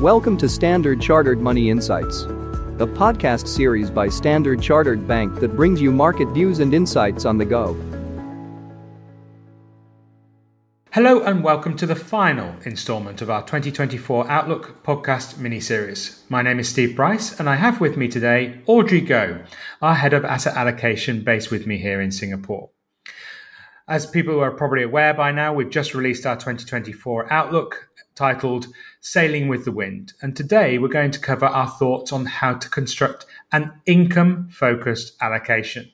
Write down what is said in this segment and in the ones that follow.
Welcome to Standard Chartered Money Insights, a podcast series by Standard Chartered Bank that brings you market views and insights on the go. Hello and welcome to the final instalment of our 2024 Outlook podcast mini-series. My name is Steve Brice and I have with me today Audrey Goh, our head of asset allocation based with me here in Singapore. As people are probably aware by now, we've just released our 2024 Outlook titled Sailing with the Wind. And today we're going to cover our thoughts on how to construct an income focused allocation.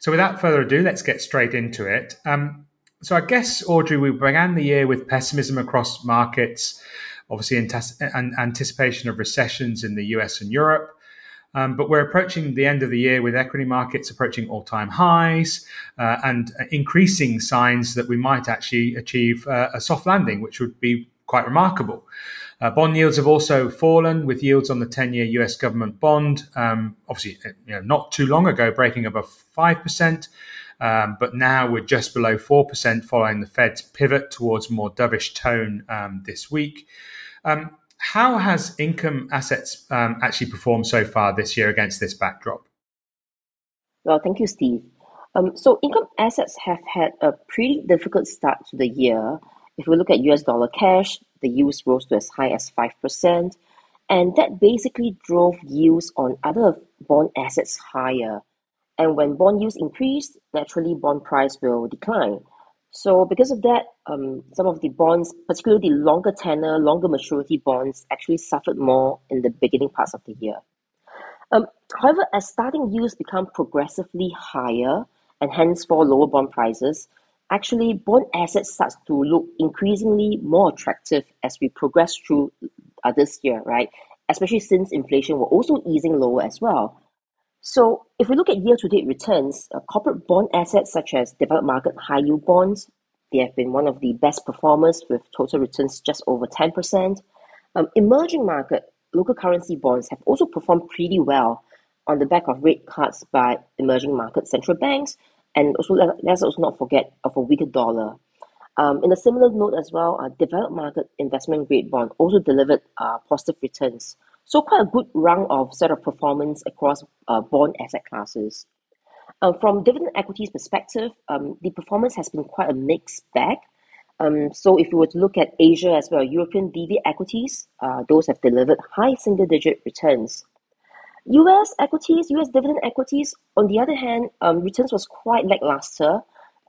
So without further ado, let's get straight into it. Um, so I guess, Audrey, we began the year with pessimism across markets, obviously in anticipation of recessions in the US and Europe. Um, but we're approaching the end of the year with equity markets approaching all time highs uh, and increasing signs that we might actually achieve uh, a soft landing, which would be quite remarkable. Uh, bond yields have also fallen, with yields on the 10 year US government bond, um, obviously, you know, not too long ago, breaking above 5%. Um, but now we're just below 4% following the Fed's pivot towards more dovish tone um, this week. Um, how has income assets um, actually performed so far this year against this backdrop? Well, thank you, Steve. Um, so, income assets have had a pretty difficult start to the year. If we look at US dollar cash, the yields rose to as high as 5%, and that basically drove yields on other bond assets higher. And when bond yields increase, naturally bond price will decline. So because of that, um, some of the bonds, particularly the longer tenor, longer maturity bonds, actually suffered more in the beginning parts of the year. Um, however, as starting yields become progressively higher and hence for lower bond prices, actually bond assets starts to look increasingly more attractive as we progress through uh, this year, right? Especially since inflation were also easing lower as well. So if we look at year-to-date returns, uh, corporate bond assets such as developed market high yield bonds, they have been one of the best performers with total returns just over 10%. Um, emerging market local currency bonds have also performed pretty well on the back of rate cuts by emerging market central banks, and also let's also not forget of a weaker dollar. Um, in a similar note as well, uh, developed market investment grade bond also delivered uh, positive returns. So quite a good run of set of performance across uh, bond asset classes. Uh, from dividend equities perspective, um, the performance has been quite a mixed bag. Um, so if you were to look at Asia as well, European DV equities, uh, those have delivered high single digit returns. US equities, US dividend equities, on the other hand, um, returns was quite lackluster,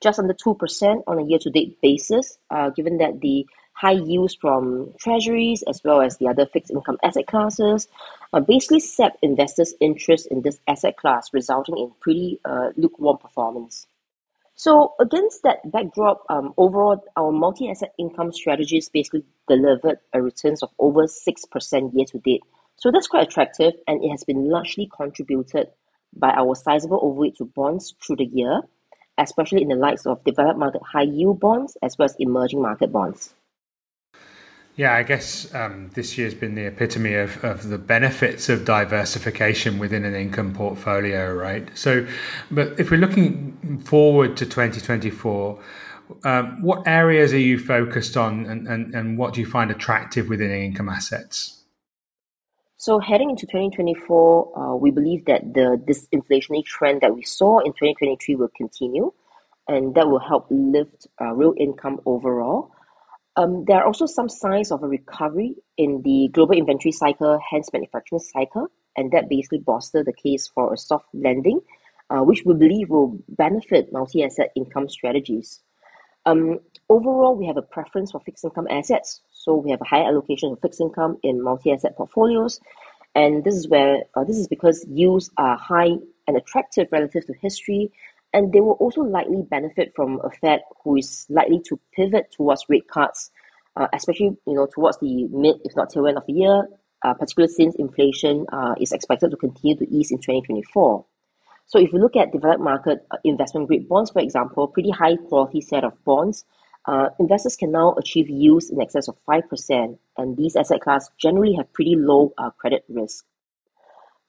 just under 2% on a year to date basis, uh, given that the high yields from treasuries as well as the other fixed income asset classes uh, basically sap investors' interest in this asset class, resulting in pretty uh, lukewarm performance. So against that backdrop, um, overall, our multi-asset income strategies basically delivered a returns of over 6% year to date. So that's quite attractive and it has been largely contributed by our sizable overweight to bonds through the year, especially in the likes of developed market high yield bonds as well as emerging market bonds. Yeah, I guess um, this year's been the epitome of, of the benefits of diversification within an income portfolio, right? So, but if we're looking forward to 2024, um, what areas are you focused on and, and, and what do you find attractive within income assets? So, heading into 2024, uh, we believe that the disinflationary trend that we saw in 2023 will continue, and that will help lift uh, real income overall. Um, there are also some signs of a recovery in the global inventory cycle, hence manufacturing cycle, and that basically bolster the case for a soft landing, uh, which we believe will benefit multi-asset income strategies. Um, overall, we have a preference for fixed income assets, so we have a high allocation of fixed income in multi-asset portfolios, and this is where uh, this is because yields are high and attractive relative to history, and they will also likely benefit from a Fed who is likely to pivot towards rate cuts, uh, especially you know towards the mid, if not tail end of the year, uh, particularly since inflation uh, is expected to continue to ease in 2024. So if you look at developed market uh, investment grade bonds, for example, pretty high quality set of bonds, uh, investors can now achieve yields in excess of 5%, and these asset class generally have pretty low uh, credit risk.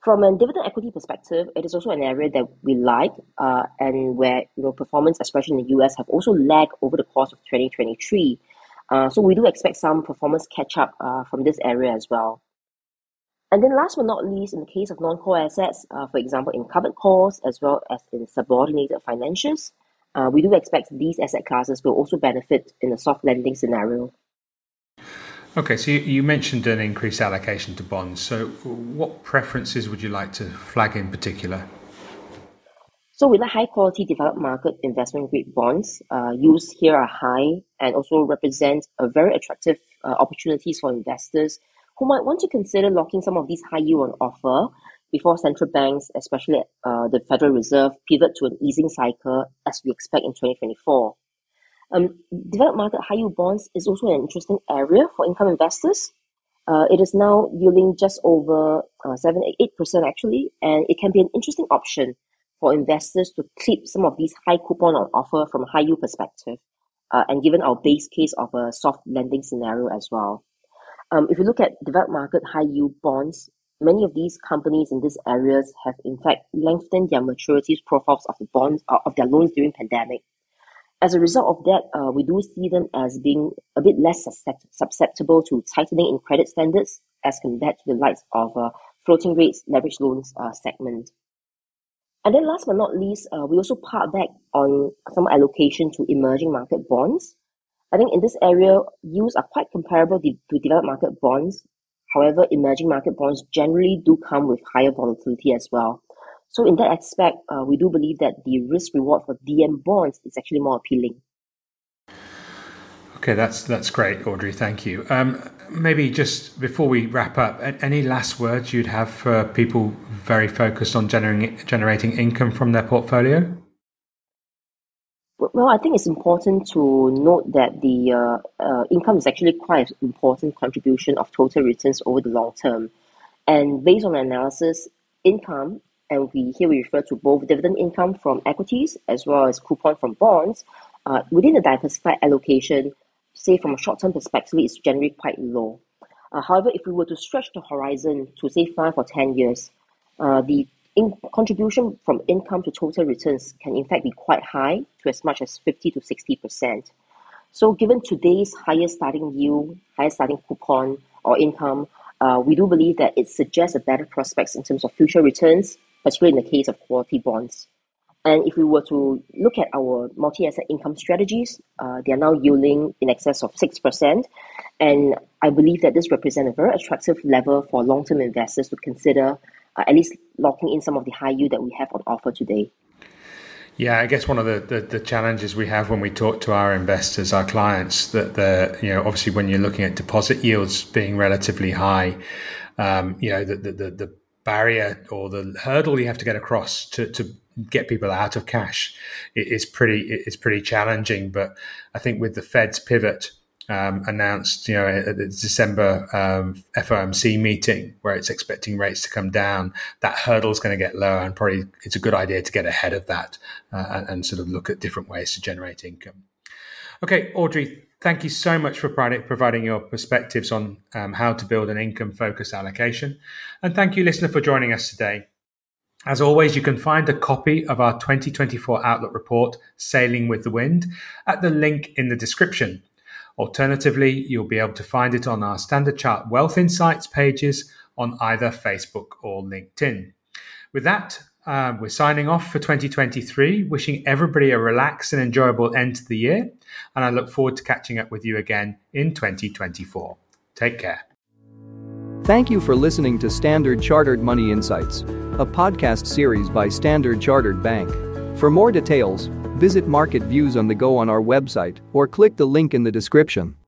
From a dividend equity perspective, it is also an area that we like, uh, and where you know performance, especially in the US, have also lagged over the course of 2023. Uh, so we do expect some performance catch up uh, from this area as well. And then last but not least, in the case of non-core assets, uh, for example, in covered calls as well as in subordinated financials, uh, we do expect these asset classes will also benefit in a soft landing scenario. Okay, so you mentioned an increased allocation to bonds. So, what preferences would you like to flag in particular? So, with the high quality developed market investment grade bonds, uh, yields here are high and also represent a very attractive uh, opportunities for investors who might want to consider locking some of these high yield on offer before central banks, especially uh, the Federal Reserve, pivot to an easing cycle as we expect in 2024. Um, developed market high yield bonds is also an interesting area for income investors. Uh, it is now yielding just over uh, 7 8% actually, and it can be an interesting option for investors to keep some of these high coupon on offer from a high yield perspective, uh, and given our base case of a soft landing scenario as well. Um, if you look at developed market high yield bonds, many of these companies in these areas have in fact lengthened their maturities profiles of the bonds uh, of their loans during pandemic as a result of that, uh, we do see them as being a bit less susceptible to tightening in credit standards as compared to the likes of uh, floating rates leverage loans uh, segment. And then last but not least, uh, we also part back on some allocation to emerging market bonds. I think in this area, yields are quite comparable to developed market bonds. However, emerging market bonds generally do come with higher volatility as well. So in that aspect, uh, we do believe that the risk reward for DM bonds is actually more appealing. Okay, that's that's great, Audrey. Thank you. Um, maybe just before we wrap up, any last words you'd have for people very focused on generating generating income from their portfolio? Well, I think it's important to note that the uh, uh, income is actually quite an important contribution of total returns over the long term. And based on analysis, income and we here we refer to both dividend income from equities as well as coupon from bonds, uh, within the diversified allocation, say from a short-term perspective, it's generally quite low. Uh, however, if we were to stretch the horizon to say five or ten years, uh, the in contribution from income to total returns can in fact be quite high to as much as 50 to 60 percent. So given today's higher starting yield, higher starting coupon or income, uh, we do believe that it suggests a better prospects in terms of future returns particularly in the case of quality bonds. And if we were to look at our multi-asset income strategies, uh, they are now yielding in excess of 6%. And I believe that this represents a very attractive level for long-term investors to consider uh, at least locking in some of the high yield that we have on offer today. Yeah, I guess one of the, the, the, challenges we have when we talk to our investors, our clients, that the you know obviously when you're looking at deposit yields being relatively high, um, you know the, the the barrier or the hurdle you have to get across to, to get people out of cash is pretty it's pretty challenging. But I think with the Fed's pivot um, announced, you know, at the December um, FOMC meeting where it's expecting rates to come down, that hurdle is going to get lower, and probably it's a good idea to get ahead of that uh, and, and sort of look at different ways to generate income. Okay, Audrey, Thank you so much for providing your perspectives on um, how to build an income focused allocation. And thank you, listener, for joining us today. As always, you can find a copy of our 2024 Outlook report, Sailing with the Wind, at the link in the description. Alternatively, you'll be able to find it on our Standard Chart Wealth Insights pages on either Facebook or LinkedIn. With that, uh, we're signing off for 2023, wishing everybody a relaxed and enjoyable end to the year. And I look forward to catching up with you again in 2024. Take care. Thank you for listening to Standard Chartered Money Insights, a podcast series by Standard Chartered Bank. For more details, visit Market Views on the Go on our website or click the link in the description.